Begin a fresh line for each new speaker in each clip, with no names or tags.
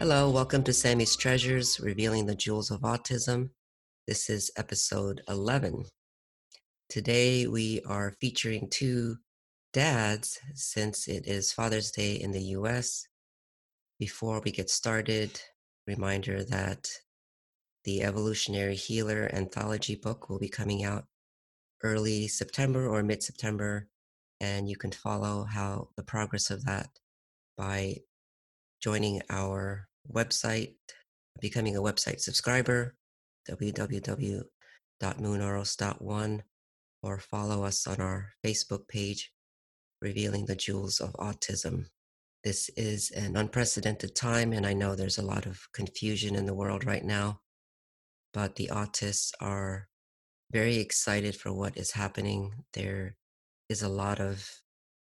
Hello, welcome to Sammy's Treasures, revealing the jewels of autism. This is episode 11. Today we are featuring two dads since it is Father's Day in the US. Before we get started, reminder that the Evolutionary Healer anthology book will be coming out early September or mid September, and you can follow how the progress of that by joining our website, becoming a website subscriber, www.moonaros.one, or follow us on our Facebook page, Revealing the Jewels of Autism. This is an unprecedented time, and I know there's a lot of confusion in the world right now, but the autists are very excited for what is happening. There is a lot of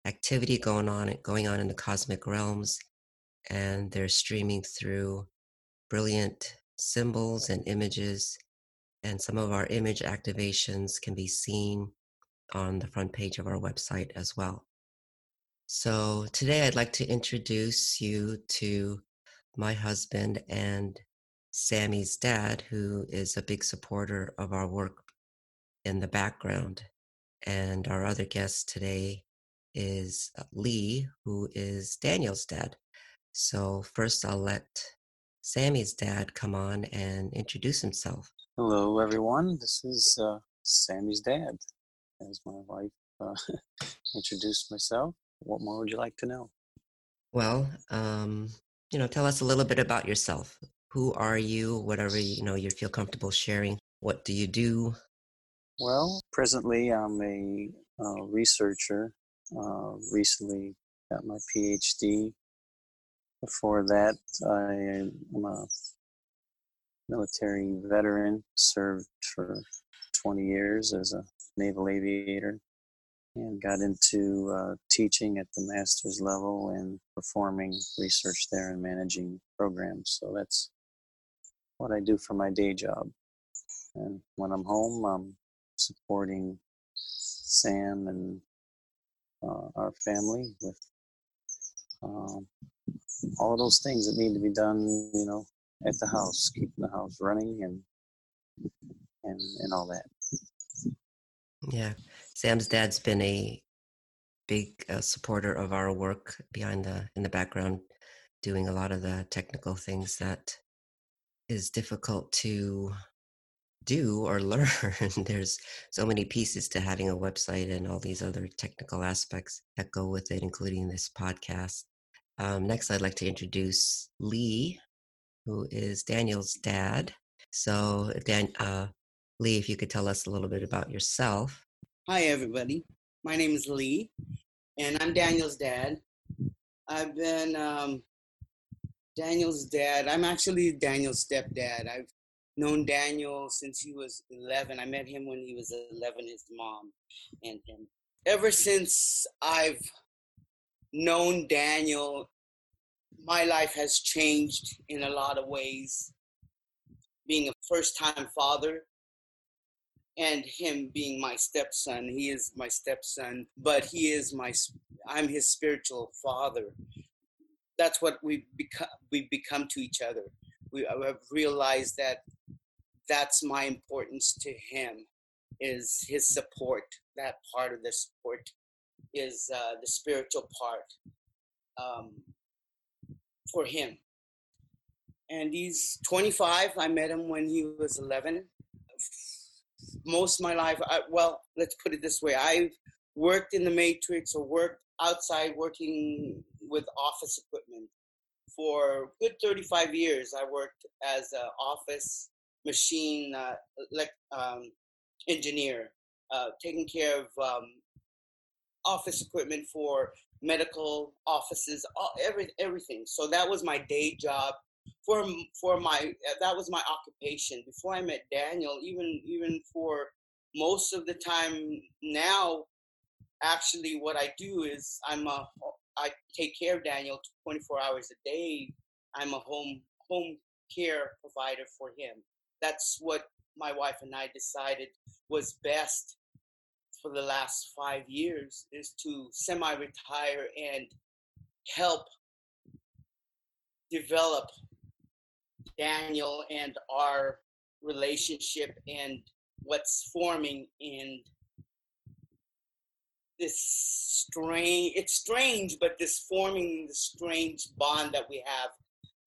activity going on going on in the cosmic realms and they're streaming through brilliant symbols and images. And some of our image activations can be seen on the front page of our website as well. So today I'd like to introduce you to my husband and Sammy's dad, who is a big supporter of our work in the background. And our other guest today is uh, Lee, who is Daniel's dad. So, first, I'll let Sammy's dad come on and introduce himself.
Hello, everyone. This is uh, Sammy's dad. As my wife uh, introduced myself, what more would you like to know?
Well, um, you know, tell us a little bit about yourself. Who are you? Whatever you know you feel comfortable sharing. What do you do?
Well, presently I'm a uh, researcher. Uh, recently got my PhD before that, I am a military veteran, served for 20 years as a naval aviator, and got into uh, teaching at the master's level and performing research there and managing programs. So that's what I do for my day job. And when I'm home, I'm supporting Sam and uh, our family with um, all those things that need to be done, you know, at the house, keeping the house running and and and all that.
Yeah, Sam's dad's been a big uh, supporter of our work behind the in the background, doing a lot of the technical things that is difficult to do or learn. There's so many pieces to having a website and all these other technical aspects that go with it, including this podcast. Um, next, I'd like to introduce Lee, who is Daniel's dad. So, Dan, uh, Lee, if you could tell us a little bit about yourself.
Hi, everybody. My name is Lee, and I'm Daniel's dad. I've been um, Daniel's dad. I'm actually Daniel's stepdad. I've known Daniel since he was 11. I met him when he was 11, his mom and him. Ever since I've known Daniel, my life has changed in a lot of ways. Being a first time father and him being my stepson. He is my stepson, but he is my, I'm his spiritual father. That's what we become, we become to each other. We have realized that that's my importance to him is his support. That part of the support is uh, the spiritual part um, for him. And he's 25. I met him when he was 11. Most of my life, I, well, let's put it this way I've worked in the Matrix or worked outside working with office equipment for good 35 years. I worked as an office machine uh, um, engineer, uh, taking care of um, office equipment for medical offices, all, every, everything. So that was my day job for for my uh, that was my occupation before I met Daniel. Even even for most of the time now, actually, what I do is I'm a I take care of Daniel 24 hours a day. I'm a home home care provider for him. That's what my wife and I decided was best for the last five years is to semi-retire and help develop Daniel and our relationship and what's forming in this strange it's strange but this forming the strange bond that we have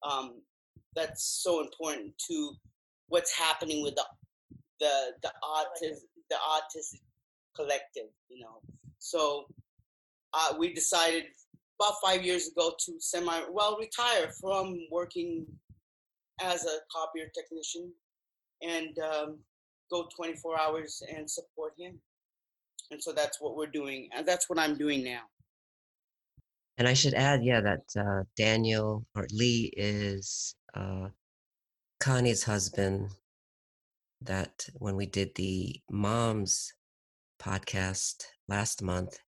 um, that's so important to what's happening with the the the autism the autistic collective you know so uh, we decided about five years ago to semi well retire from working as a copier technician and um, go 24 hours and support him and so that's what we're doing and that's what i'm doing now
And I should add, yeah, that uh, Daniel or Lee is uh, Connie's husband. That when we did the mom's podcast last month,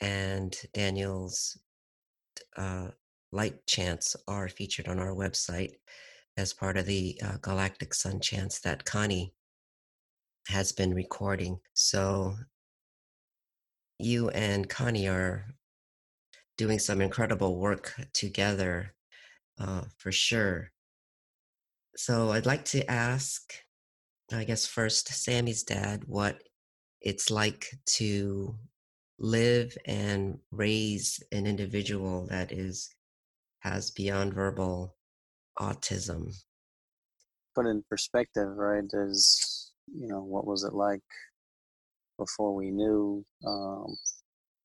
and Daniel's uh, light chants are featured on our website as part of the uh, Galactic Sun chants that Connie has been recording. So you and Connie are doing some incredible work together uh, for sure. So I'd like to ask, I guess, first, Sammy's dad, what it's like to live and raise an individual that is has beyond verbal autism.
Put in perspective, right? Is you know what was it like before we knew um,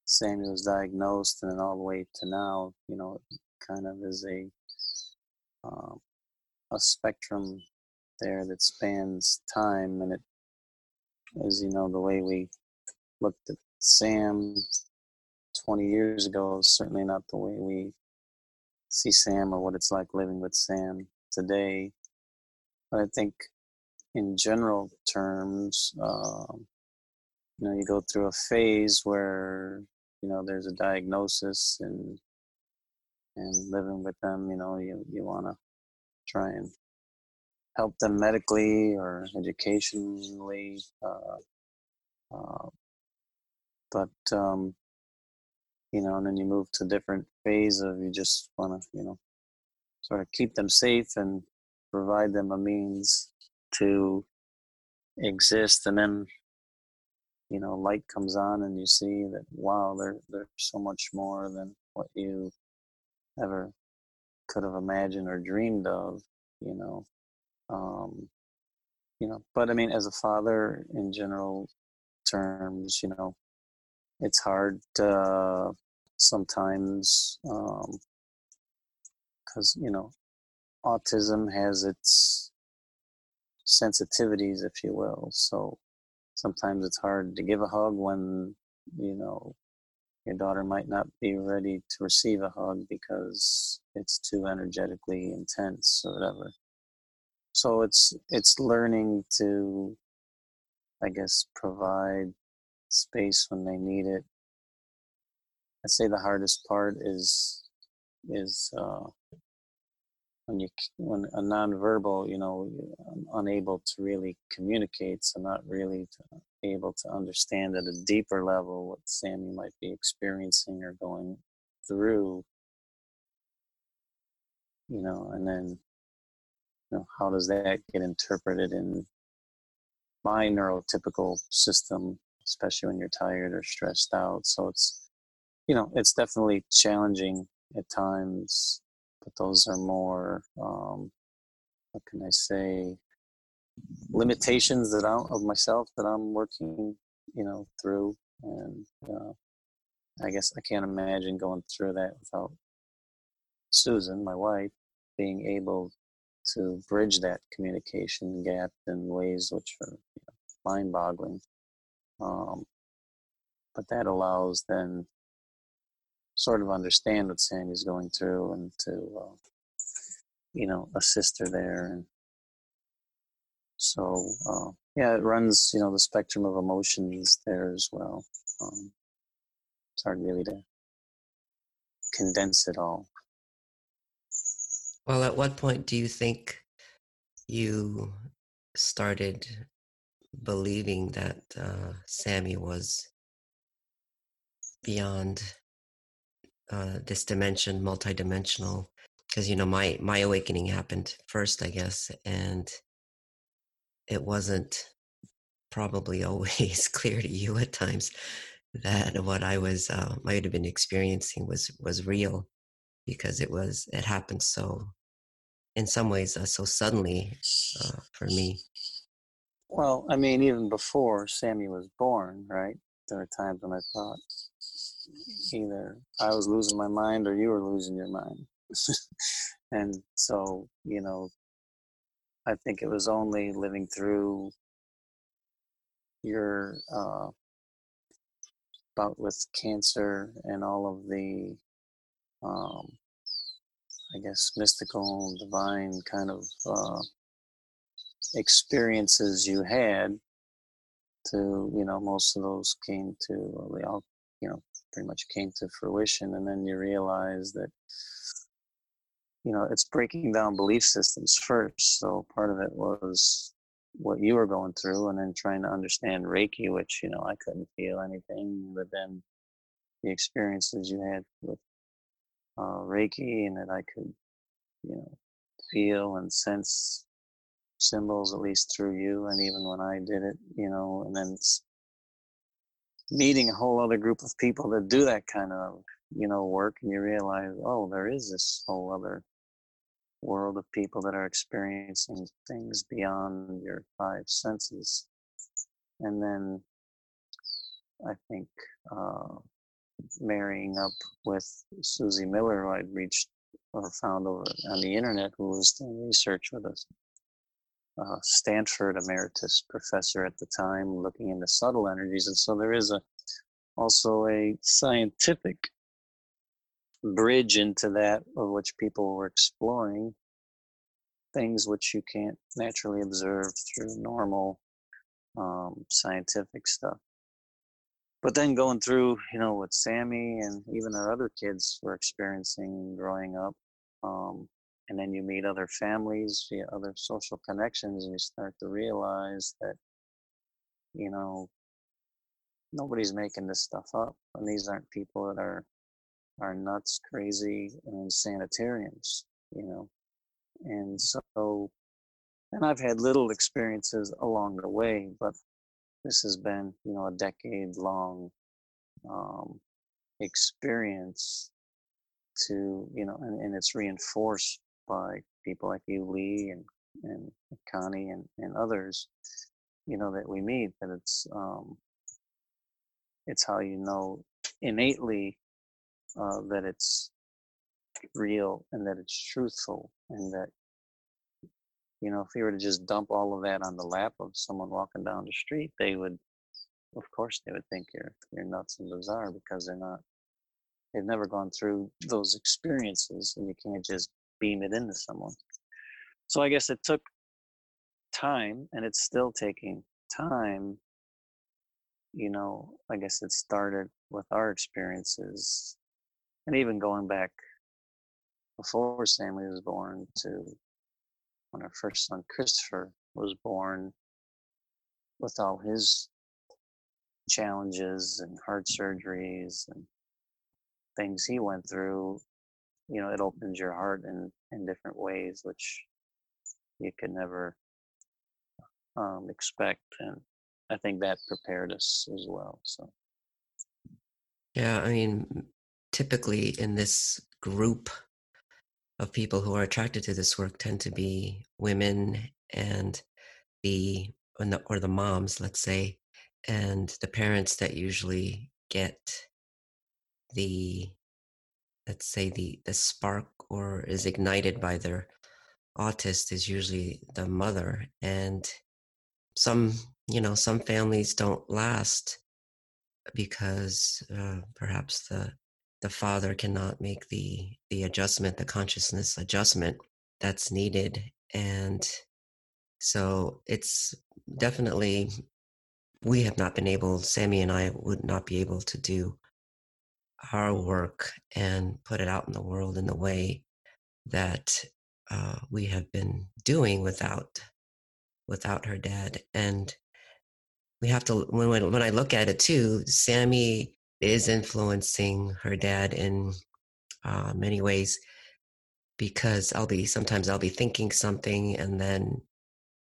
Samuel was diagnosed, and then all the way to now, you know, kind of is a um, a spectrum there that spans time, and it is you know the way we looked at Sam 20 years ago is certainly not the way we see Sam or what it's like living with Sam today. But I think in general terms, um, you know, you go through a phase where you know there's a diagnosis and and living with them, you know, you you want to try and help them medically or educationally. Uh, uh, but um, you know, and then you move to a different phase of you just want to, you know, sort of keep them safe and provide them a means to exist, and then you know, light comes on and you see that wow, there there's so much more than what you ever could have imagined or dreamed of, you know. Um, you know, but I mean, as a father, in general terms, you know, it's hard sometimes because um, you know autism has its sensitivities if you will so sometimes it's hard to give a hug when you know your daughter might not be ready to receive a hug because it's too energetically intense or whatever so it's it's learning to i guess provide space when they need it. I'd say the hardest part is is uh, when you when a nonverbal, you know, unable to really communicate, so not really to, able to understand at a deeper level what Sammy might be experiencing or going through. You know, and then know how does that get interpreted in my neurotypical system especially when you're tired or stressed out. So it's, you know, it's definitely challenging at times, but those are more, um, what can I say, limitations that I'm of myself that I'm working, you know, through. And uh, I guess I can't imagine going through that without Susan, my wife, being able to bridge that communication gap in ways which are you know, mind-boggling. Um, but that allows then sort of understand what Sandy's going through and to, uh, you know, assist her there. And so, uh, yeah, it runs, you know, the spectrum of emotions there as well. Um, it's hard really to condense it all.
Well, at what point do you think you started believing that uh, Sammy was beyond uh, this dimension, multidimensional, because you know my my awakening happened first, I guess, and it wasn't probably always clear to you at times that what I was uh, might have been experiencing was was real because it was it happened so in some ways uh, so suddenly uh, for me.
Well, I mean, even before Sammy was born, right? There were times when I thought either I was losing my mind or you were losing your mind. and so, you know, I think it was only living through your uh, bout with cancer and all of the, um, I guess, mystical, divine kind of uh, experiences you had. To you know, most of those came to well, they all you know pretty much came to fruition, and then you realize that you know it's breaking down belief systems first. So part of it was what you were going through and then trying to understand Reiki, which, you know, I couldn't feel anything, but then the experiences you had with uh, Reiki and that I could, you know, feel and sense symbols at least through you. And even when I did it, you know, and then meeting a whole other group of people that do that kind of, you know, work and you realize, oh, there is this whole other world of people that are experiencing things beyond your five senses. And then I think uh, marrying up with Susie Miller, who I'd reached or found over on the internet, who was doing research with us. Uh, Stanford emeritus professor at the time, looking into subtle energies, and so there is a also a scientific bridge into that of which people were exploring things which you can't naturally observe through normal um, scientific stuff. But then going through, you know, what Sammy and even our other kids were experiencing growing up, um, and then you meet other families, via other social connections, and you start to realize that, you know, nobody's making this stuff up, and these aren't people that are are nuts, crazy, and sanitarians, you know. And so, and I've had little experiences along the way, but this has been, you know, a decade long um, experience to, you know, and, and it's reinforced by people like you, Lee, and, and Connie, and, and others, you know, that we meet, that it's, um, it's how you know innately uh, that it's real and that it's truthful and that you know if you were to just dump all of that on the lap of someone walking down the street they would of course they would think you're you're nuts and bizarre because they're not. They've never gone through those experiences and you can't just beam it into someone. So i guess it took time and it's still taking time. You know i guess it started with our experiences and even going back before Sammy was born to when our first son Christopher was born with all his challenges and heart surgeries and things he went through, you know, it opens your heart in, in different ways, which you could never um, expect. And I think that prepared us as well. So,
yeah, I mean, typically in this group of people who are attracted to this work tend to be women and the or the moms let's say and the parents that usually get the let's say the the spark or is ignited by their autist is usually the mother and some you know some families don't last because uh, perhaps the the father cannot make the the adjustment the consciousness adjustment that's needed and so it's definitely we have not been able sammy and i would not be able to do our work and put it out in the world in the way that uh, we have been doing without without her dad. And we have to when when I look at it too sammy is influencing her dad in uh, many ways. because I'll be sometimes I'll be thinking something and then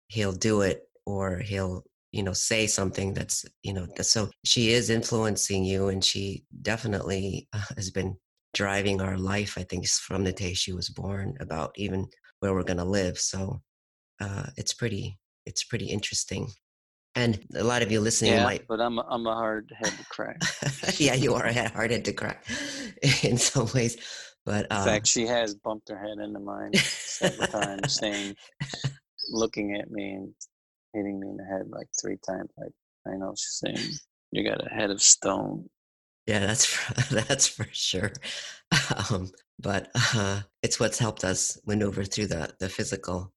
he'll do it or he'll you know say something that's you know so she is influencing you and she definitely uh, has been driving our life i think from the day she was born about even where we're going to live so uh, it's pretty it's pretty interesting and a lot of you listening
yeah,
might
but I'm a, I'm a hard head to crack.
yeah you are a hard head to crack in some ways but
In
uh,
fact, she has bumped her head into mine several times, saying, looking at me and hitting me in the head like three times. Like I know she's saying, "You got a head of stone."
Yeah, that's for, that's for sure. Um, but uh, it's what's helped us maneuver through the the physical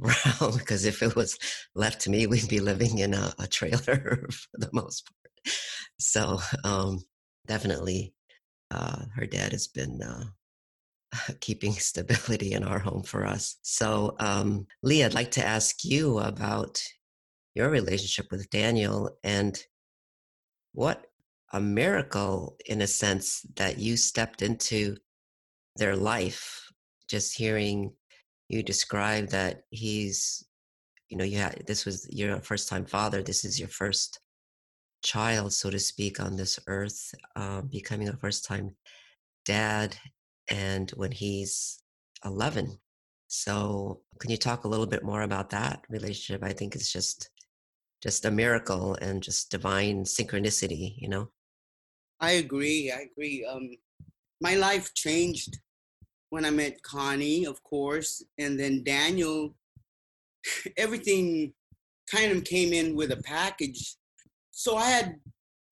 Because if it was left to me, we'd be living in a, a trailer for the most part. So um, definitely, uh, her dad has been uh, keeping stability in our home for us. So, um, Lee, I'd like to ask you about your relationship with Daniel and what a miracle, in a sense, that you stepped into their life. Just hearing you describe that he's, you know, you had this was your first time father, this is your first child, so to speak, on this earth, um, becoming a first time dad and when he's 11. So, can you talk a little bit more about that relationship? I think it's just just a miracle and just divine synchronicity, you know.
I agree. I agree. Um, my life changed when I met Connie, of course, and then Daniel. Everything kind of came in with a package, so I had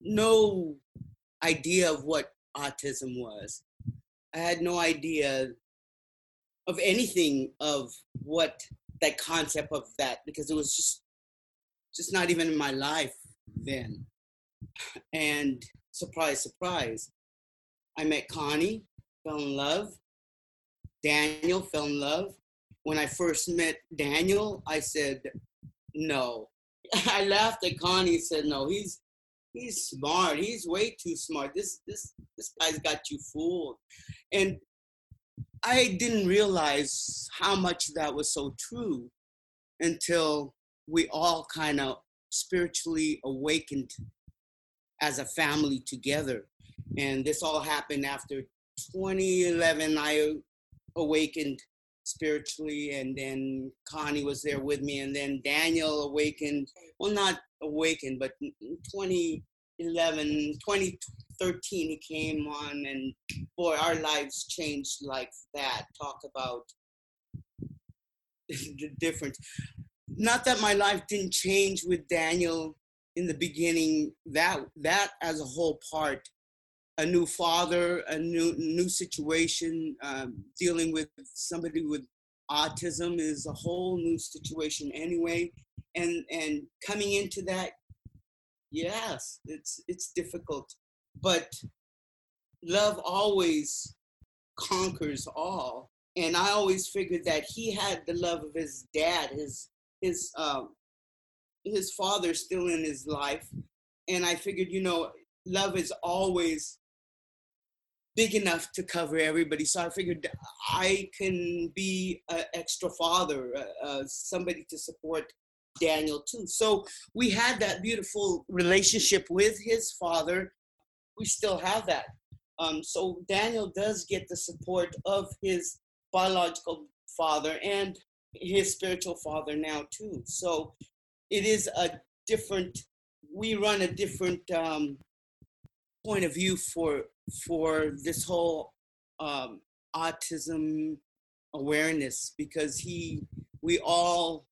no idea of what autism was. I had no idea of anything of what that concept of that because it was just just not even in my life then. And surprise, surprise, I met Connie, fell in love. Daniel fell in love. When I first met Daniel, I said no. I laughed at Connie said, no, he's he's smart. He's way too smart. This this this guy's got you fooled. And I didn't realize how much that was so true until we all kind of spiritually awakened as a family together. And this all happened after 2011. I awakened spiritually, and then Connie was there with me, and then Daniel awakened. Well, not awakened, but 2011, 2013, he came on, and boy, our lives changed like that. Talk about the difference. Not that my life didn't change with Daniel in the beginning. That that as a whole part, a new father, a new new situation, um, dealing with somebody with autism is a whole new situation anyway. And and coming into that, yes, it's it's difficult, but love always conquers all. And I always figured that he had the love of his dad, his his um, his father still in his life, and I figured, you know, love is always big enough to cover everybody. So I figured I can be an extra father, uh, uh, somebody to support Daniel too. So we had that beautiful relationship with his father. We still have that. Um, so Daniel does get the support of his biological father and his spiritual father now too. So it is a different. We run a different um, point of view for for this whole um, autism awareness because he we all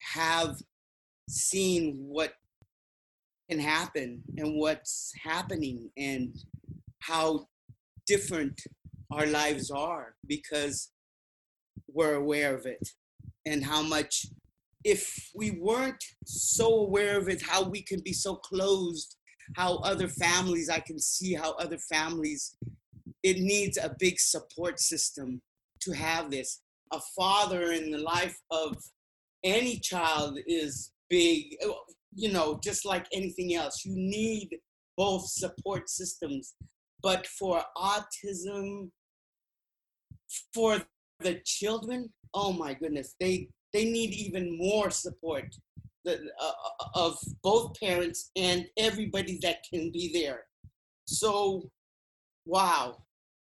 have seen what can happen and what's happening and how different our lives are because we're aware of it and how much if we weren't so aware of it how we can be so closed how other families i can see how other families it needs a big support system to have this. A father in the life of any child is big you know just like anything else. You need both support systems. But for autism for the children, oh my goodness, they they need even more support the, uh, uh, of both parents and everybody that can be there. So, wow,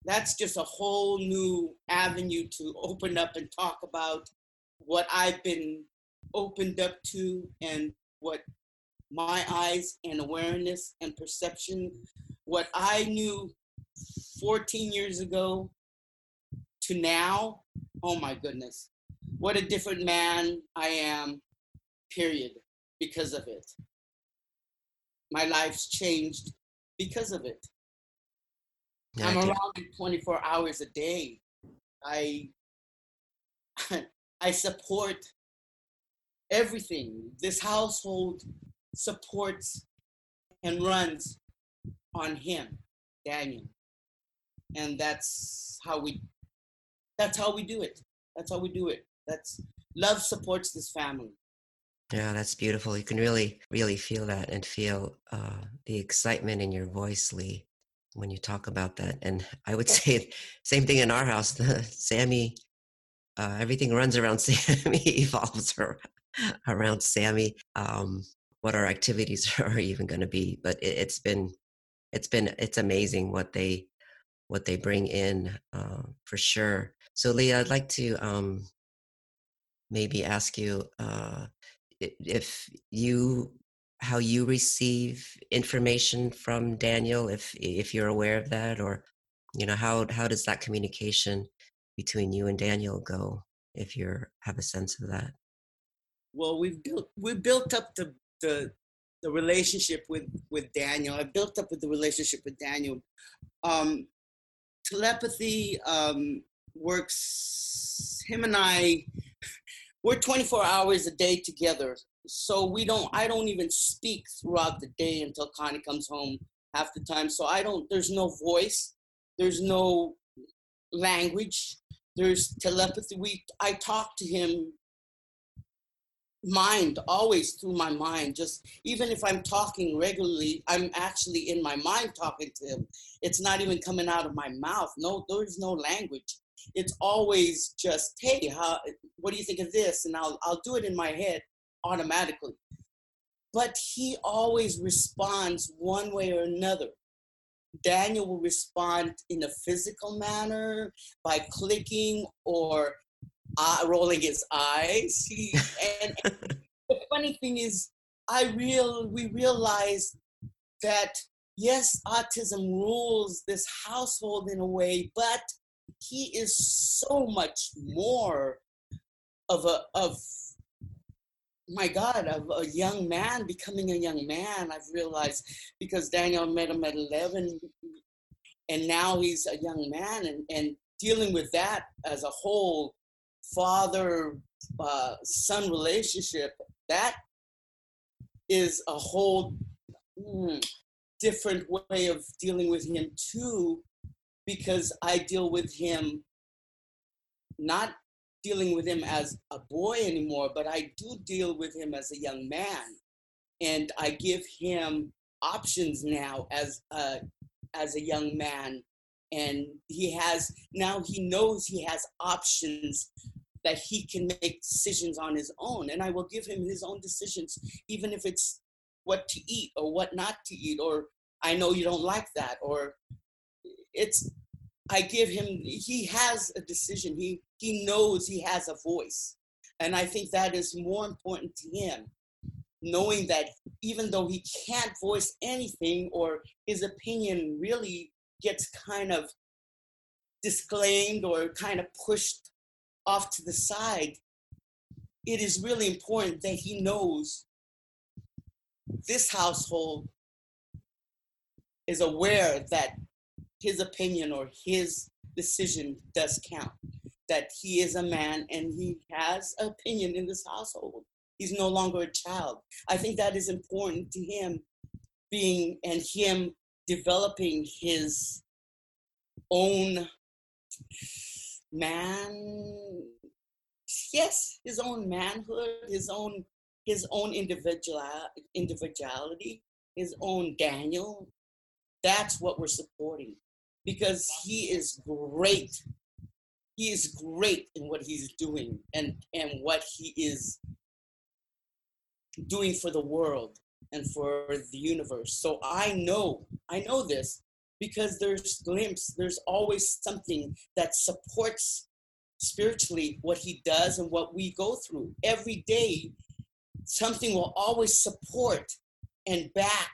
that's just a whole new avenue to open up and talk about what I've been opened up to and what my eyes and awareness and perception, what I knew 14 years ago to now, oh my goodness, what a different man I am, period, because of it. My life's changed because of it.
Yeah,
I'm around 24 hours a day. I I support everything. This household supports and runs on him, Daniel. And that's how we that's how we do it. That's how we do it. That's love supports this family.
Yeah, that's beautiful. You can really, really feel that and feel uh, the excitement in your voice, Lee, when you talk about that. And I would say same thing in our house. Sammy, uh, everything runs around Sammy, evolves ar- around Sammy. Um, what our activities are even going to be, but it, it's been, it's been, it's amazing what they, what they bring in uh, for sure. So, Lee, I'd like to um, maybe ask you. Uh, if you how you receive information from Daniel if if you're aware of that or you know how how does that communication between you and Daniel go if you're have a sense of that?
Well we've built we built up the the the relationship with with daniel. I built up with the relationship with daniel. Um telepathy um works him and i we're 24 hours a day together so we don't i don't even speak throughout the day until connie comes home half the time so i don't there's no voice there's no language there's telepathy. We i talk to him mind always through my mind just even if i'm talking regularly i'm actually in my mind talking to him. It's not even coming out of my mouth no there's no language it's always just hey how what do you think of this? And i'll i'll do it in my head automatically. But he always responds one way or another. Daniel will respond in a physical manner by clicking or uh, rolling his eyes. He, and, and the funny thing is, I real we realize that yes, autism rules this household in a way, but he is so much more of a of my God, of a young man becoming a young man. I've realized because Daniel met him at eleven, and now he's a young man, and and dealing with that as a whole father uh, son relationship that is a whole mm, different way of dealing with him too because i deal with him not dealing with him as a boy anymore but i do deal with him as a young man. And i give him options now as a as a young man. And he has now he knows he has options that he can make decisions on his own. And i will give him his own decisions even if it's what to eat or what not to eat or i know you don't like that or it's i give him he has a decision. He he knows he has a voice. And i think that is more important to him knowing that even though he can't voice anything or his opinion really gets kind of disclaimed or kind of pushed off to the side, it is really important that he knows this household is aware that his opinion or his decision does count. That he is a man and he has opinion in this household. He's no longer a child. I think that is important to him being and him developing his own man yes his own manhood his own his own individual individuality his own daniel that's what we're supporting because he is great he is great in what he's doing and and what he is doing for the world and for the universe. So I know, I know this because there's glimpse, there's always something that supports spiritually what he does and what we go through. Every day, something will always support and back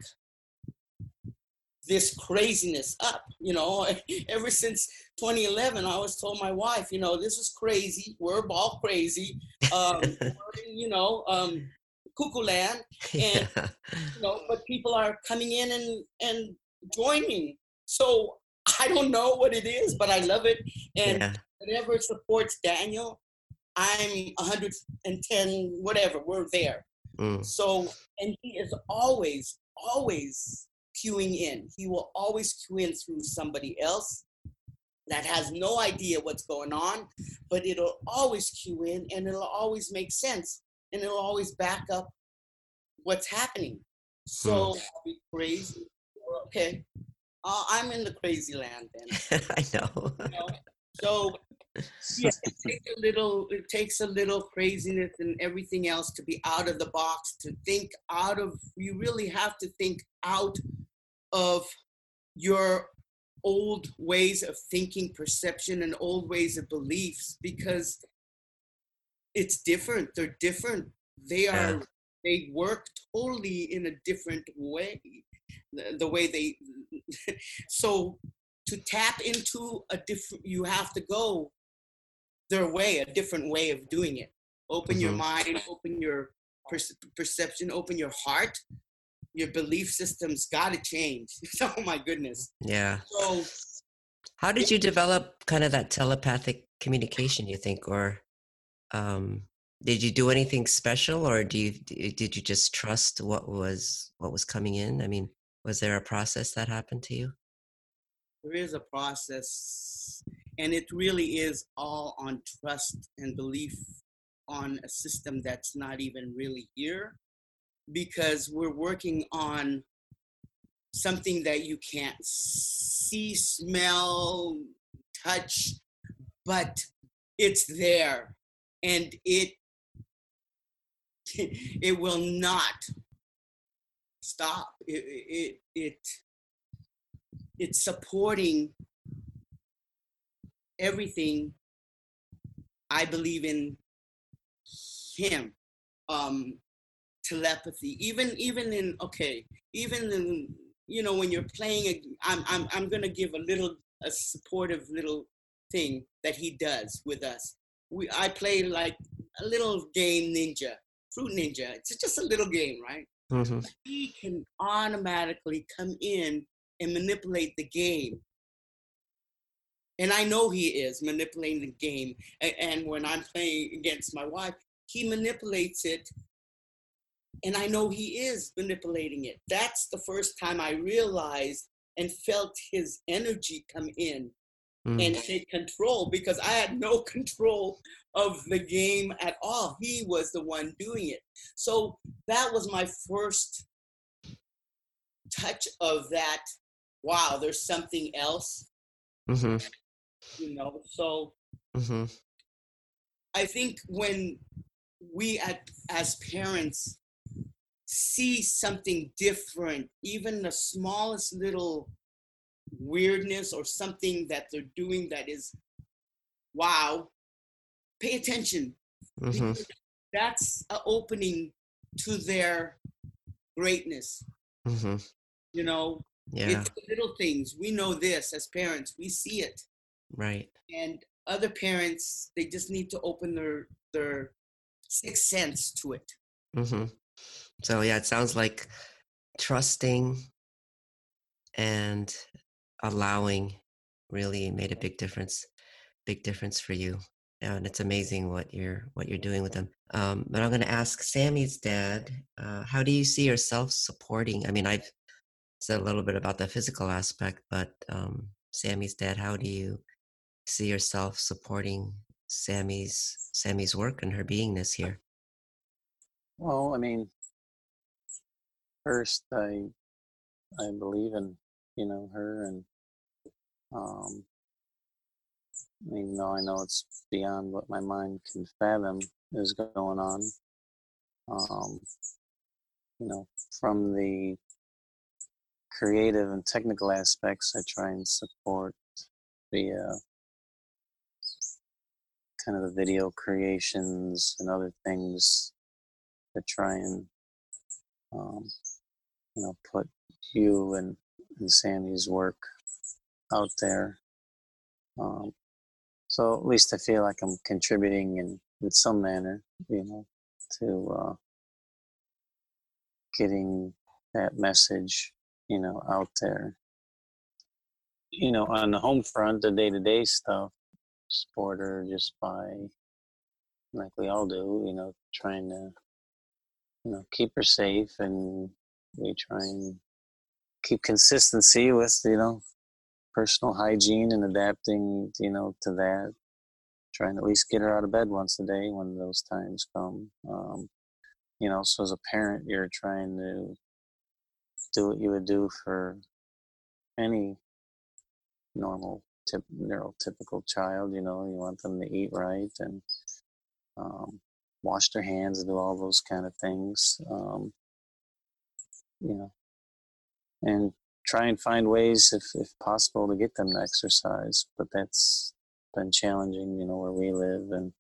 this craziness up. You know, ever since 2011, I always told my wife, you know, this is crazy. We're all crazy. Um, you know, um, cuckoo land, and yeah. you know, but people are coming in and and joining. So I don't know what it is, but I love it, and yeah. whatever supports Daniel, I'm 110, whatever. We're there. Mm. So, and he is always, always cueing in. He will always cue in through somebody else that has no idea what's going on, but it'll always cue in and it'll always make sense and it'll always back up what's happening. So hmm. I'll be crazy. Okay, uh, I'm in the crazy land then.
I know.
You know? So yeah, it takes a little. It takes a little craziness and everything else to be out of the box. To think out of. You really have to think out of your old ways of thinking, perception, and old ways of beliefs because it's different. They're different. They are. Yeah. They work totally in a different way. The, the way they. so to tap into a different, you have to go their way, a different way of doing it. Open mm-hmm. your mind, open your perception, open your heart. Your belief system's got to change. oh my goodness.
Yeah.
So,
how did you develop kind of that telepathic communication? You think, or um, did you do anything special, or do you did you just trust what was what was coming in? I mean, was there a process that happened to you?
There is a process and it really is all on trust and belief on a system that's not even really here because we're working on something that you can't see, smell, touch, but it's there and it it will not stop it it, it it's supporting everything I believe in him. Um, telepathy, even even in okay, even in you know when you're playing a, I'm I'm I'm gonna give a little a supportive little thing that he does with us. We I play like a little game ninja, fruit ninja. It's just a little game, right? Mm-hmm. He can automatically come in and manipulate the game and I know he is manipulating the game. And, when I'm playing against my wife, he manipulates it. And I know he is manipulating it. That's the first time I realized and felt his energy come in mm. and take control because I had no control of the game at all. He was the one doing it. So that was my first touch of that. Wow, there's something else. Mm-hmm you know so mm-hmm. i think when we at, as parents see something different even the smallest little weirdness or something that they're doing that is wow pay attention mm-hmm. that's an opening to their greatness mm-hmm. you know yeah. it's little things we know this as parents we see it
Right.
And other parents, they just need to open their their sixth sense to it.
Mm-hmm. So yeah, it sounds like trusting and allowing really made a big difference. Big difference for you. and it's amazing what you're what you're doing with them. Um, but I'm going to ask Sammy's dad. Uh, how do you see yourself supporting? I mean, I've said a little bit about the physical aspect, but um, Sammy's dad, how do you see yourself supporting Sammy's Sammy's work and her beingness here?
Well, I mean, first I I believe in you know her and um, even though I know it's beyond what my mind can fathom is going on. Um, you know, from the creative and technical aspects, I try and support via kind of the video creations and other things to try and um, you know put you and, and Sammy's work out there. Um, so at least I feel like I'm contributing in in some manner, you know, to uh, getting that message, you know, out there. You know, on the home front, the day to day stuff, support her just by, like we all do, you know, trying to, you know, keep her safe and we try and keep consistency with, you know, personal hygiene and adapting, you know, to that. Trying at least get her out of bed once a day when those times come. Um, you know, so as a parent, you're trying to do what you would do for any normal, tip, neurotypical child. You know, you want them to eat right and um, wash their hands and do all those kind of things. Um, you know, and try and find ways, if, if possible, to get them to exercise. But that's been challenging, you know, where we live and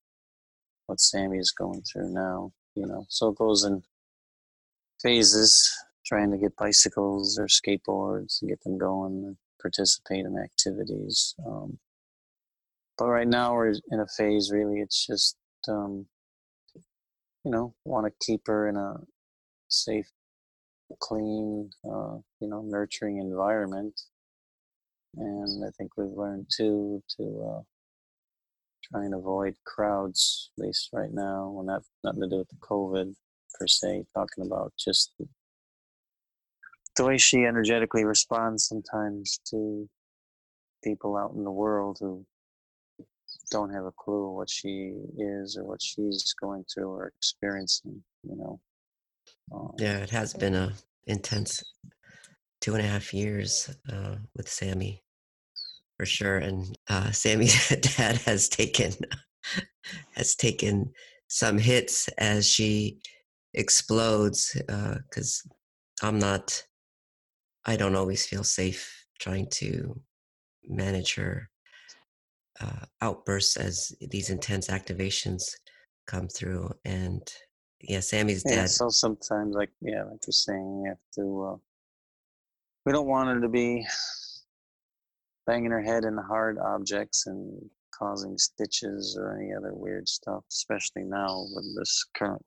what Sammy is going through now, you know. So it goes in phases, trying to get bicycles or skateboards and get them going and participate in activities. Um, but right now we're in a phase, really, it's just, um, you know, want to keep her in a safe clean, uh, you know, nurturing environment. And I think we've learned too to uh, try and avoid crowds, at least right now. Well, not nothing to do with the COVID per se. Talking about just the, the way she energetically responds sometimes to people out in the world who don't have a clue what she is or what she's going through or experiencing. You know,
um, yeah, it has been a intense two and a half years uh, with Sammy, for sure. And uh, Sammy's dad has taken has taken some hits as she explodes because uh, I'm not. I don't always feel safe trying to manage her uh, outbursts as these intense activations come through and yeah, Sammy's
yeah,
dead.
So sometimes, like yeah, like you're saying, you have to. Uh, we don't want her to be banging her head in hard objects and causing stitches or any other weird stuff, especially now with this current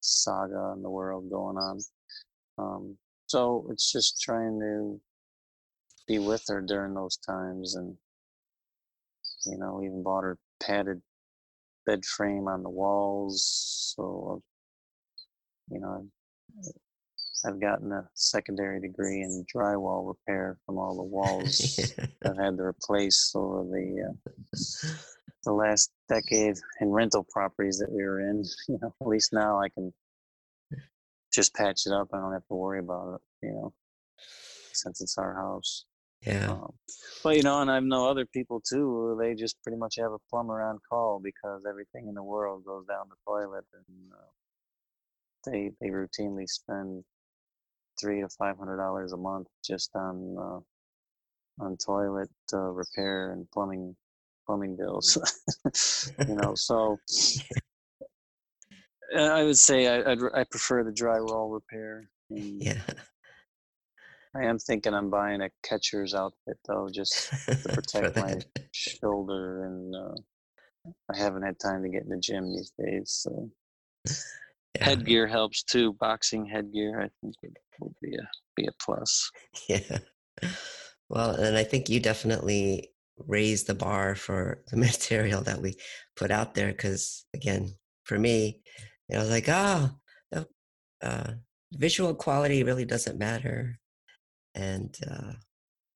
saga in the world going on. Um, so it's just trying to be with her during those times, and you know, even bought her padded bed frame on the walls. So, you know, I've gotten a secondary degree in drywall repair from all the walls I've had to replace over the uh, the last decade in rental properties that we were in. You know, at least now I can just patch it up. I don't have to worry about it. You know, since it's our house.
Yeah. Um,
but you know, and I know other people too. They just pretty much have a plumber on call because everything in the world goes down the toilet, and uh, they they routinely spend three to five hundred dollars a month just on uh, on toilet uh, repair and plumbing plumbing bills. you know, so I would say I I'd, i prefer the drywall repair.
And, yeah.
I am thinking I'm buying a catcher's outfit though, just to protect my shoulder, and uh, I haven't had time to get in the gym these days. So yeah. headgear helps too. Boxing headgear, I think, would, would be a be a plus.
Yeah. Well, and I think you definitely raised the bar for the material that we put out there because, again, for me, you know, I was like, oh, the uh, visual quality really doesn't matter and uh,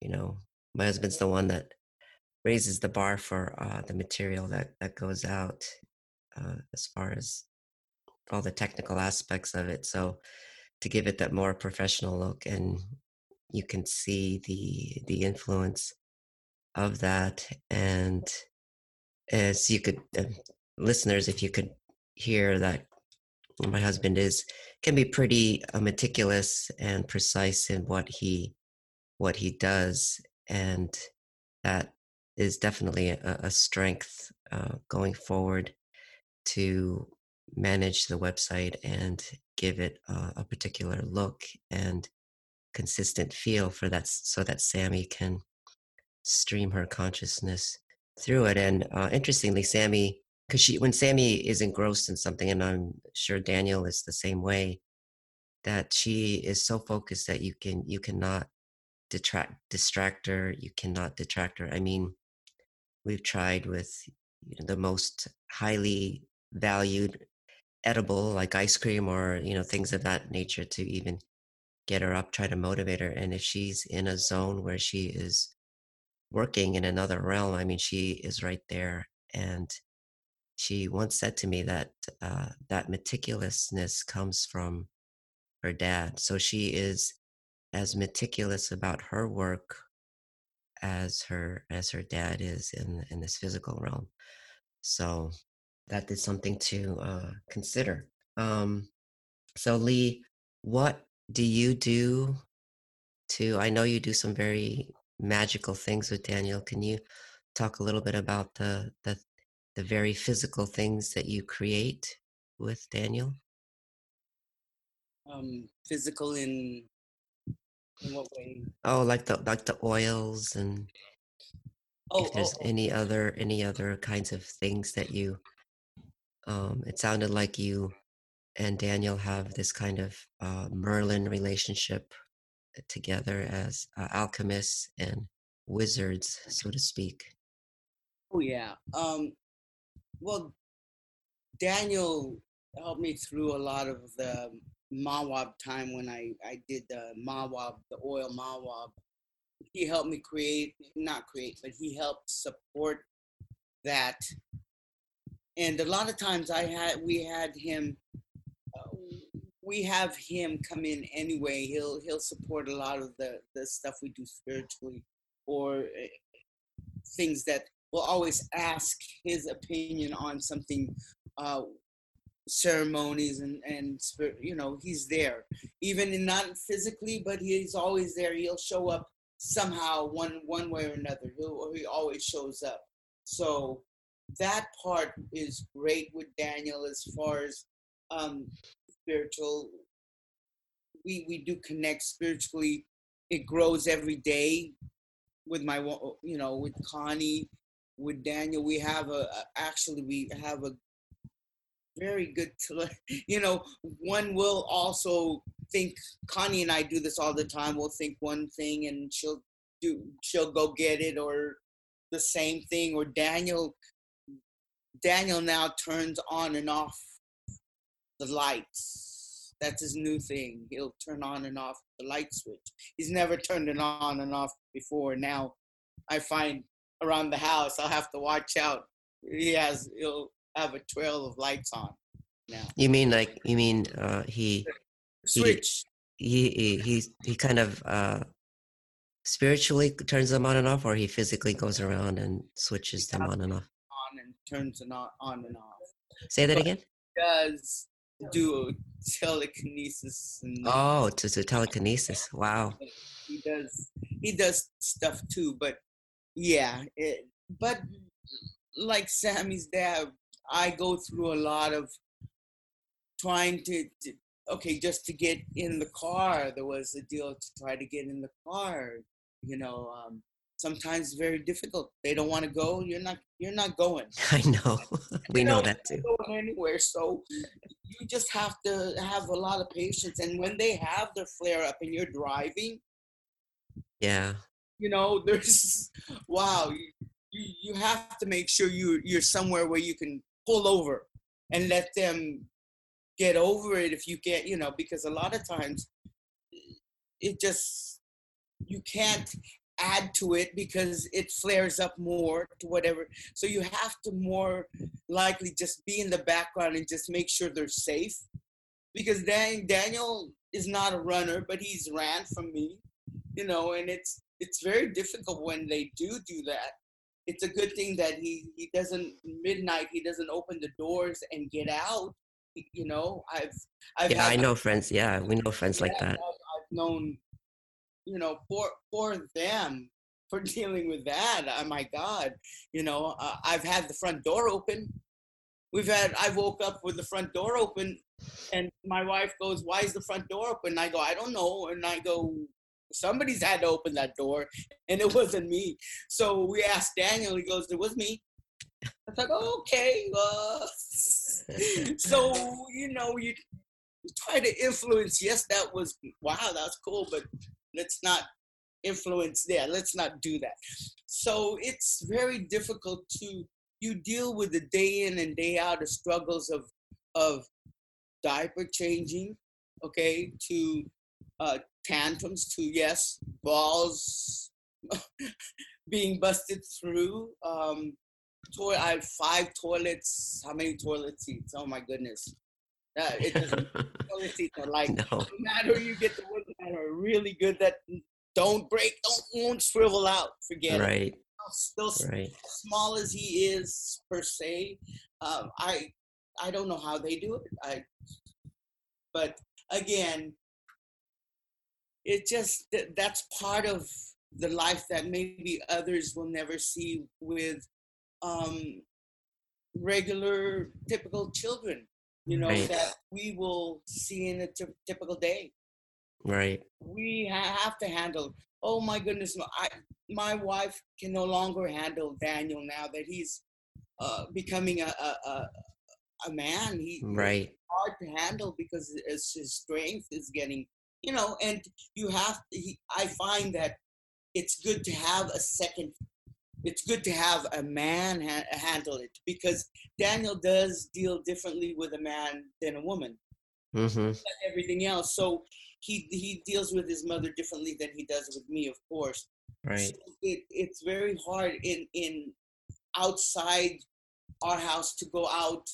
you know my husband's the one that raises the bar for uh, the material that that goes out uh, as far as all the technical aspects of it so to give it that more professional look and you can see the the influence of that. And as you could, uh, listeners, if you could hear that my husband is can be pretty uh, meticulous and precise in what he what he does and that is definitely a, a strength uh, going forward to manage the website and give it a, a particular look and consistent feel for that so that sammy can stream her consciousness through it. And uh, interestingly sammy because she when sammy is engrossed in something and i'm sure daniel is the same way that she is so focused that you can you cannot detract distract her you cannot detract her. I mean we've tried with you know, the most highly valued edible like ice cream or you know things of that nature to even get her up try to motivate her. And if she's in a zone where she is working in another realm i mean she is right there. And she once said to me that uh, that meticulousness comes from her dad. So she is as meticulous about her work as her as her dad is in in this physical realm. So that is something to uh, consider. Um, so lee what do you do to i know you do some very magical things with daniel. Can you talk a little bit about the the, the very physical things that you create with daniel
Um, physical in in what way?
oh like the like the oils and
Oh,
if
oh,
there's
oh.
any other any other kinds of things that you um it sounded like you and daniel have this kind of uh merlin relationship together as uh, alchemists and wizards so to speak
oh yeah. Um, well, Daniel helped me through a lot of the Mawab time when I, I did the Mawab, the oil Mawab. He helped me create, not create, but he helped support that. And a lot of times I had, we had him, uh, we have him come in anyway. He'll, he'll support a lot of the, the stuff we do spiritually or uh, things that we'll always ask his opinion on something uh, ceremonies and and you know he's there. Even in not physically but he's always there. He'll show up somehow one one way or another. He'll, he always shows up. So that part is great with daniel as far as um spiritual we we do connect spiritually. It grows every day with my you know with connie with daniel we have a actually we have a very good you know one will also think connie and i do this all the time we'll think one thing and she'll do she'll go get it or the same thing or daniel daniel now turns on and off the lights. That's his new thing he'll turn on and off the light switch. He's never turned it on and off before. Now i find around the house i'll have to watch out he has he'll have a trail of lights on now.
you mean like you mean uh he
Switch.
he he he, he kind of uh spiritually turns them on and off or he physically goes around and switches them on and off
on and turns it on, on and off.
say that
But-
again
Does do telekinesis and
oh to, to telekinesis wow
he does he does stuff too. But yeah, it, but like Sammy's dad, I go through a lot of trying to, to okay just to get in the car. There was a deal to try to get in the car. You know, um, sometimes very difficult. They don't want to go. You're not. You're not going.
i know we know
know,
that too
going anywhere. So you just have to have a lot of patience. And when they have their flare up and you're driving,
yeah
you know, there's wow, you, you, have to make sure you you're somewhere where you can pull over and let them get over it if you get, you know, because a lot of times it just you can't add to it because it flares up more to whatever. So you have to more likely just be in the background and just make sure they're safe. Because Dan, Daniel is not a runner, but he's ran from me, you know, and it's it's very difficult when they do do that. It's a good thing that he he doesn't midnight. He doesn't open the doors and get out. You know, I've I've
Yeah, I know friends. Yeah, we know friends like that.
I've, I've known, you know, for for them for dealing with that. Oh my God, you know, uh, I've had the front door open. We've had. I woke up with the front door open, and my wife goes, "Why is the front door open?" And I go, "I don't know." And I go, "Somebody's had to open that door, and it wasn't me." So we asked Daniel. He goes, "It was me." I was like, oh, "Okay." Uh, so you know, you try to influence. Yes, that was wow, that's cool, but let's not influence there. Let's not do that. So it's very difficult to you deal with the day in and day out the struggles of of diaper changing, okay, to uh, tantrums, to yes, balls being busted through. Um, toilet, I have five toilets. How many toilet seats? Oh my goodness. Uh, it doesn't, toilet seats are like
no.
no matter you get the ones that are really good that don't break, don't won't swivel out. Forget it.
Right,
Still
right.
small as he is per se, um, I I don't know how they do it. I but again, it just th- that's part of the life that maybe others will never see with um, regular typical children. You know
Right.
that we will see in a typical day
Right.
we ha- have to handle. Oh my goodness, my- I, my wife can no longer handle Daniel now that he's uh, becoming a, a, a, a man. He
Right.
hard to handle because it's, his strength is getting, you know, and you have. He, I find that it's good to have a second. It's good to have a man ha- handle it because Daniel does deal differently with a man than a woman
Mm-hmm.
everything else. So he he deals with his mother differently than he does with me, of course.
Right.
So it, it's very hard in in outside our house to go out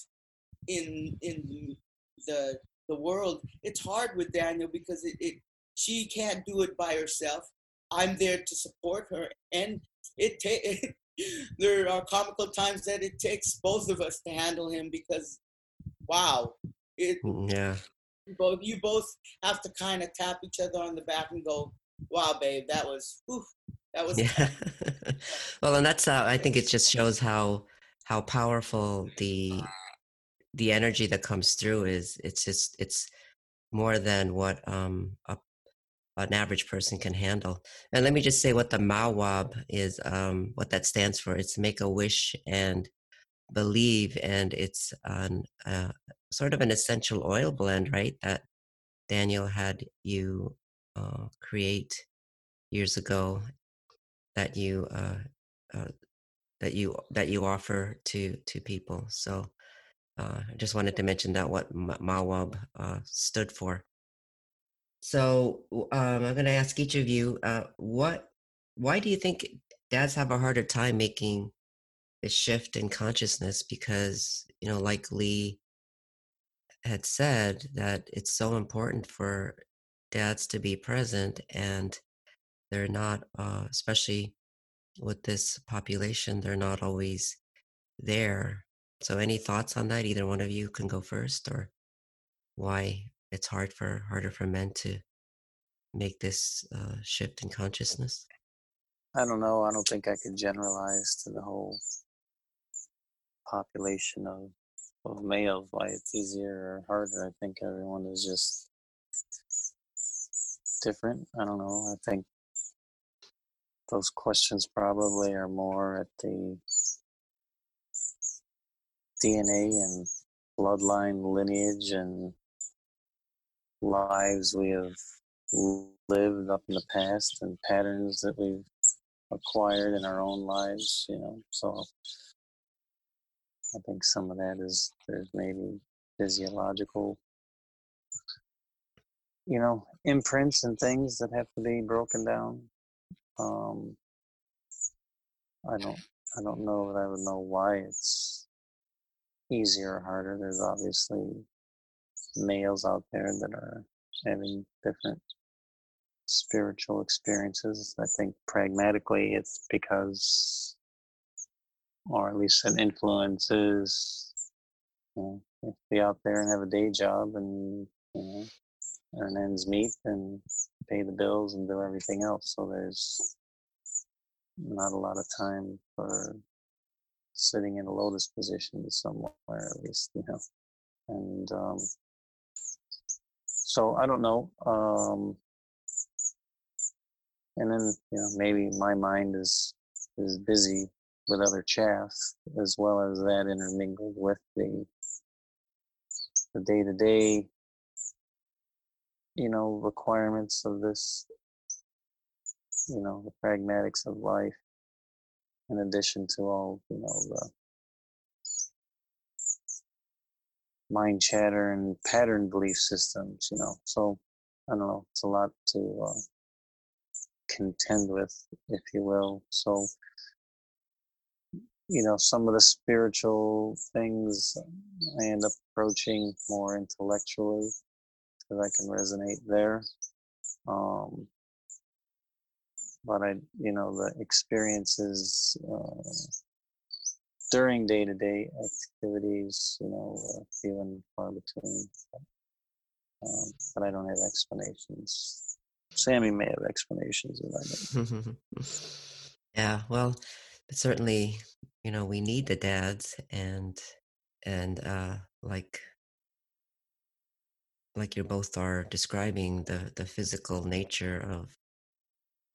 in in the the world. It's hard with Daniel because it, it she can't do it by herself. I'm there to support her, and it ta- there are comical times that it takes both of us to handle him because, wow, it
Mm, Yeah.
you both you both have to kind of tap each other on the back and go, "Wow, babe, that was whew, that was
Yeah. well, and that's uh, I think it just shows how how powerful the the energy that comes through is. It's just it's more than what um a, an average person can handle. And let me just say what the Mawab is. Um, what that stands for. It's make a wish and believe, and it's an uh, sort of an essential oil blend, right? That Daniel had you uh, create years ago that you uh, uh, that you that you offer to to people. So uh, I just wanted to mention that what Ma- Mawab uh, stood for. So um, I'm going to ask each of you, uh, what, why do you think dads have a harder time making the shift in consciousness? Because you know, like Lee had said, that it's so important for dads to be present, and they're not, uh, especially with this population, they're not always there. So, any thoughts on that? Either one of you can go first, or why it's hard for harder for men to make this uh, shift in consciousness.
I don't know. I don't think I could generalize to the whole population of of males why it's easier or harder. I think everyone is just different. I don't know. I think those questions probably are more at the DNA and bloodline lineage and lives we have lived up in the past and patterns that we've acquired in our own lives, you know. So I think some of that is there's maybe physiological, you know, imprints and things that have to be broken down. Um, I don't, I don't know that I would know why it's easier or harder. There's obviously males out there that are having different spiritual experiences. I think pragmatically, it's because, or at least an influences, you know, be out there and have a day job and you know, earn ends meet and pay the bills and do everything else. So there's not a lot of time for sitting in a lotus position somewhere, at least, you know. And um, so I don't know. Um, and then you know maybe my mind is is busy with other chaff as well as that intermingled with the the day to day you know requirements of this you know the pragmatics of life in addition to all you know the mind chatter and pattern belief systems you know. So i don't know it's a lot to uh, contend with if you will. So you know some of the spiritual things i end up approaching more intellectually because i can resonate there. Um but i you know the experiences uh, during day-to-day activities you know uh, few and far between um, but i don't have explanations. Sammy may have explanations
yeah, well, certainly, you know, we need the dads and and uh like like you both are describing the the physical nature of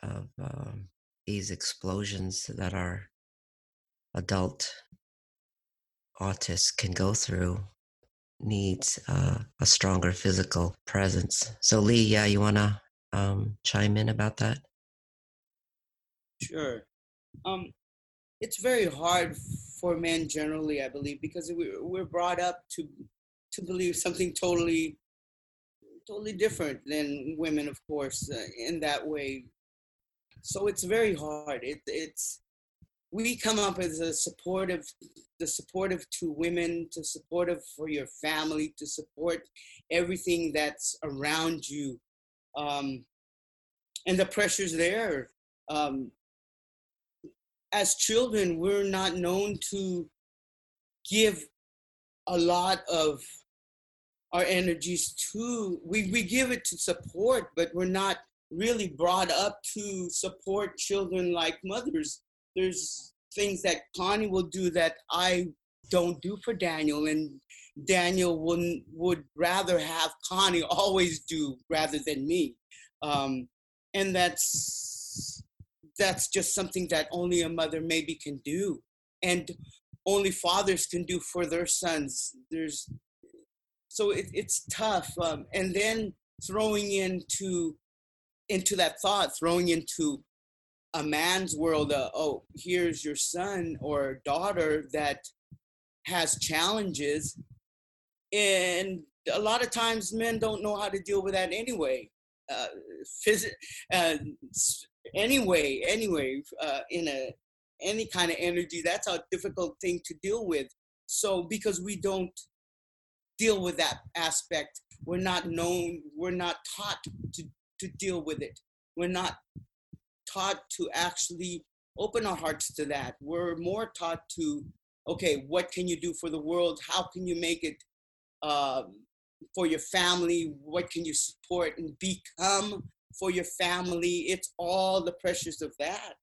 of um, these explosions that our adult autists can go through needs uh, a stronger physical presence. So Lee, yeah, you wanna um, chime in about that?
Sure. Um, it's very hard for men generally, I believe, because we- we're brought up to to believe something totally totally different than women, of course, uh, in that way. So it's very hard. It, it's we come up as a supportive, the supportive to women, to supportive for your family, to support everything that's around you, um, and the pressures there. Um, as children, we're not known to give a lot of our energies to we, we give it to support but we're not really brought up to support children like mothers. There's things that connie will do that i don't do for daniel and daniel wouldn't would rather have connie always do rather than me. Um, and that's that's just something that only a mother maybe can do and only fathers can do for their sons. There's so it, it's tough um, and then throwing into into that thought throwing into a man's world uh, oh here's your son or daughter that has challenges. And a lot of times men don't know how to deal with that anyway. Uh, phys- uh, anyway anyway uh, in a any kind of energy that's a difficult thing to deal with. So because we don't deal with that aspect we're not known we're not taught to, to deal with it. We're not taught to actually open our hearts to that. We're more taught to okay what can you do for the world? How can you make it um, for your family? What can you support and become for your family? It's all the pressures of that.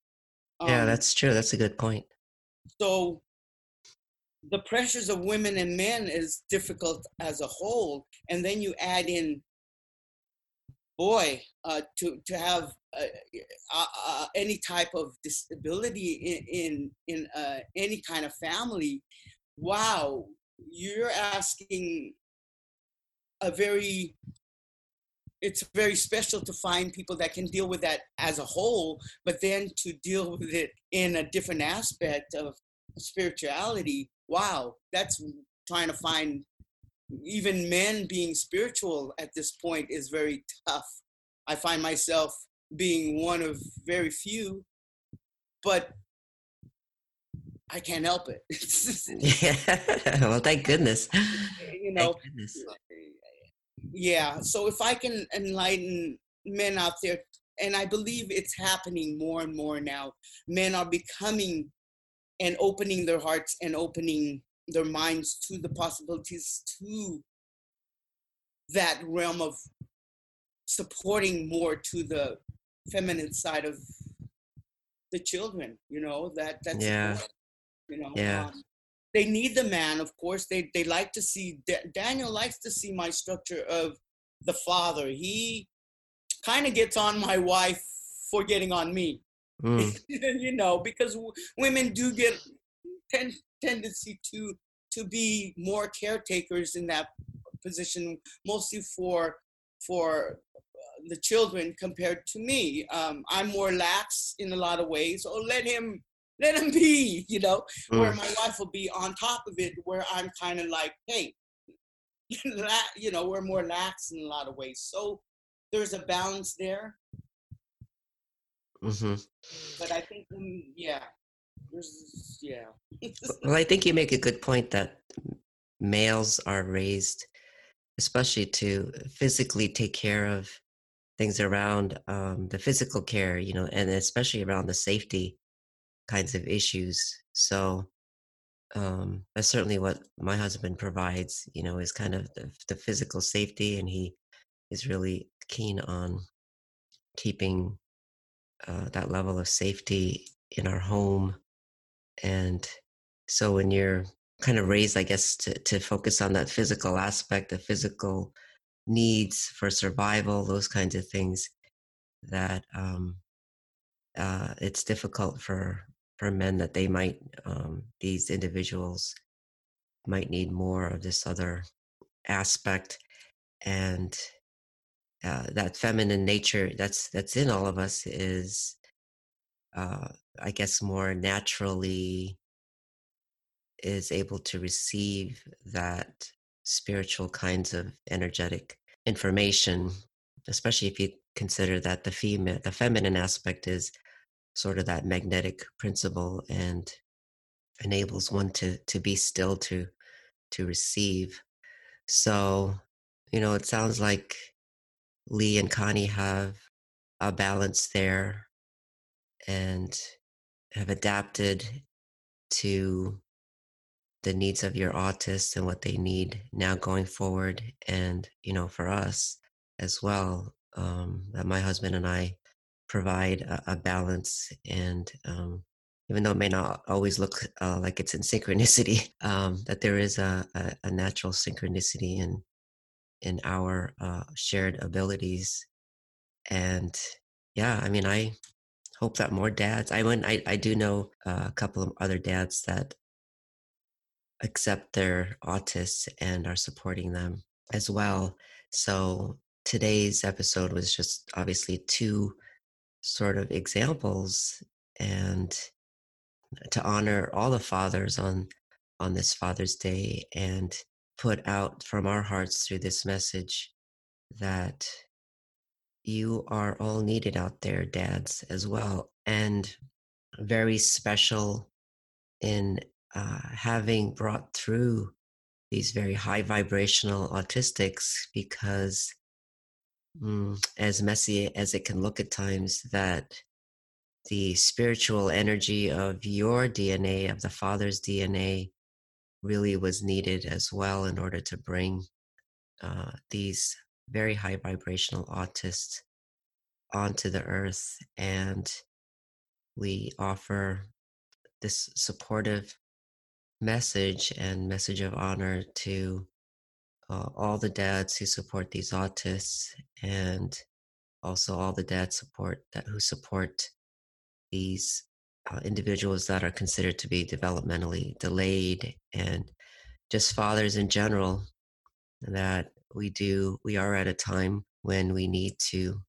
Yeah,
Um,
that's true. That's a good point.
so the pressures of women and men is difficult as a whole and then you add in boy uh, to to have uh, any type of disability in in, in uh, any kind of family wow you're asking a very it's very special to find people that can deal with that as a whole but then to deal with it in a different aspect of spirituality wow that's trying to find even men being spiritual at this point is very tough i find myself being one of very few but i can't help it
Yeah. well, thank goodness.
you know
Thank goodness.
yeah so if i can enlighten men out there and I believe it's happening more and more now. Men are becoming and opening their hearts and opening their minds to the possibilities to that realm of supporting more to the feminine side of the children you know that that's
yeah
you know
yeah
um, they need the man of course they they like to see daniel likes to see my structure of the father he kind of gets on my wife for getting on me mm. you know because w- women do get ten, tendency to to be more caretakers in that position mostly for for the children compared to me. Um, I'm more lax in a lot of ways. So let him let him be, you know, mm. where my wife will be on top of it, where I'm kind of like, hey, you know, we're more lax in a lot of ways. So there's a balance there.
Mm-hmm.
But I think, um, yeah, there's, yeah.
well, I think you make a good point that males are raised, especially to physically take care of things around um, the physical care, you know, and especially around the safety kinds of issues. So um, that's certainly what my husband provides, you know, is kind of the, the physical safety, and he is really keen on keeping uh, that level of safety in our home. And so when you're kind of raised, I guess, to, to focus on that physical aspect, the physical needs for survival, those kinds of things, that um, uh, it's difficult for for men that they might um, these individuals might need more of this other aspect. And uh, that feminine nature that's that's in all of us is uh, i guess more naturally is able to receive that spiritual kinds of energetic information, especially if you consider that the female, the feminine aspect is sort of that magnetic principle and enables one to to be still to to receive. So, you know, it sounds like Lee and Connie have a balance there and have adapted to the needs of your autists and what they need now going forward and you know for us as well um, that my husband and i provide a, a balance and um, even though it may not always look uh, like it's in synchronicity um, that there is a, a, a, natural synchronicity in in our uh, shared abilities. And yeah i mean i hope that more dads i mean i, I do know uh, a couple of other dads that accept their autists and are supporting them as well. So today's episode was just obviously two sort of examples and to honor all the fathers on on this Father's Day and put out from our hearts through this message that you are all needed out there, dads, as well, and very special in uh, having brought through these very high vibrational autistics because mm, as messy as it can look at times that the spiritual energy of your dna of the father's dna really was needed as well in order to bring uh, these very high vibrational autists onto the earth and we offer this supportive message and message of honor to uh, all the dads who support these autists and also all the dads support that who support these uh, individuals that are considered to be developmentally delayed and just fathers in general that we do we are at a time when we need to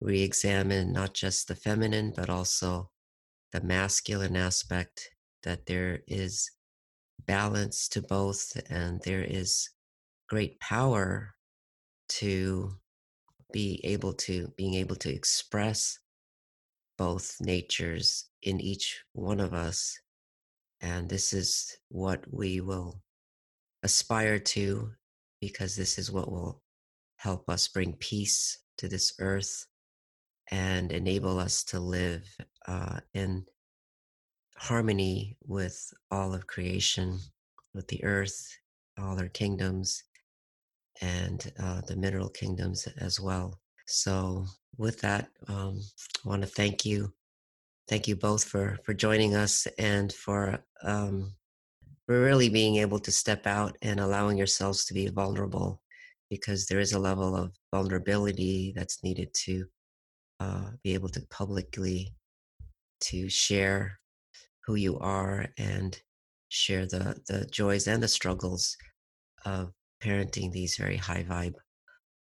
re-examine not just the feminine but also the masculine aspect that there is balance to both, and there is great power to be able to being able to express both natures in each one of us and this is what we will aspire to because this is what will help us bring peace to this earth and enable us to live uh, in harmony with all of creation, with the earth, all our kingdoms, and uh, the mineral kingdoms as well. So, with that, um, I want to thank you, thank you both for for joining us and for um, really being able to step out and allowing yourselves to be vulnerable, because there is a level of vulnerability that's needed to uh, be able to publicly to share who you are and share the the joys and the struggles of parenting these very high vibe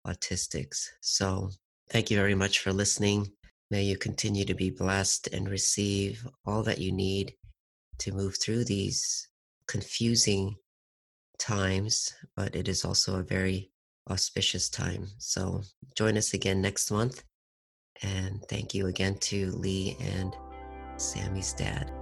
autistics. So, thank you very much for listening. May you continue to be blessed and receive all that you need to move through these confusing times, but it is also a very auspicious time. So, join us again next month. And thank you again to Lee and Sammy's dad.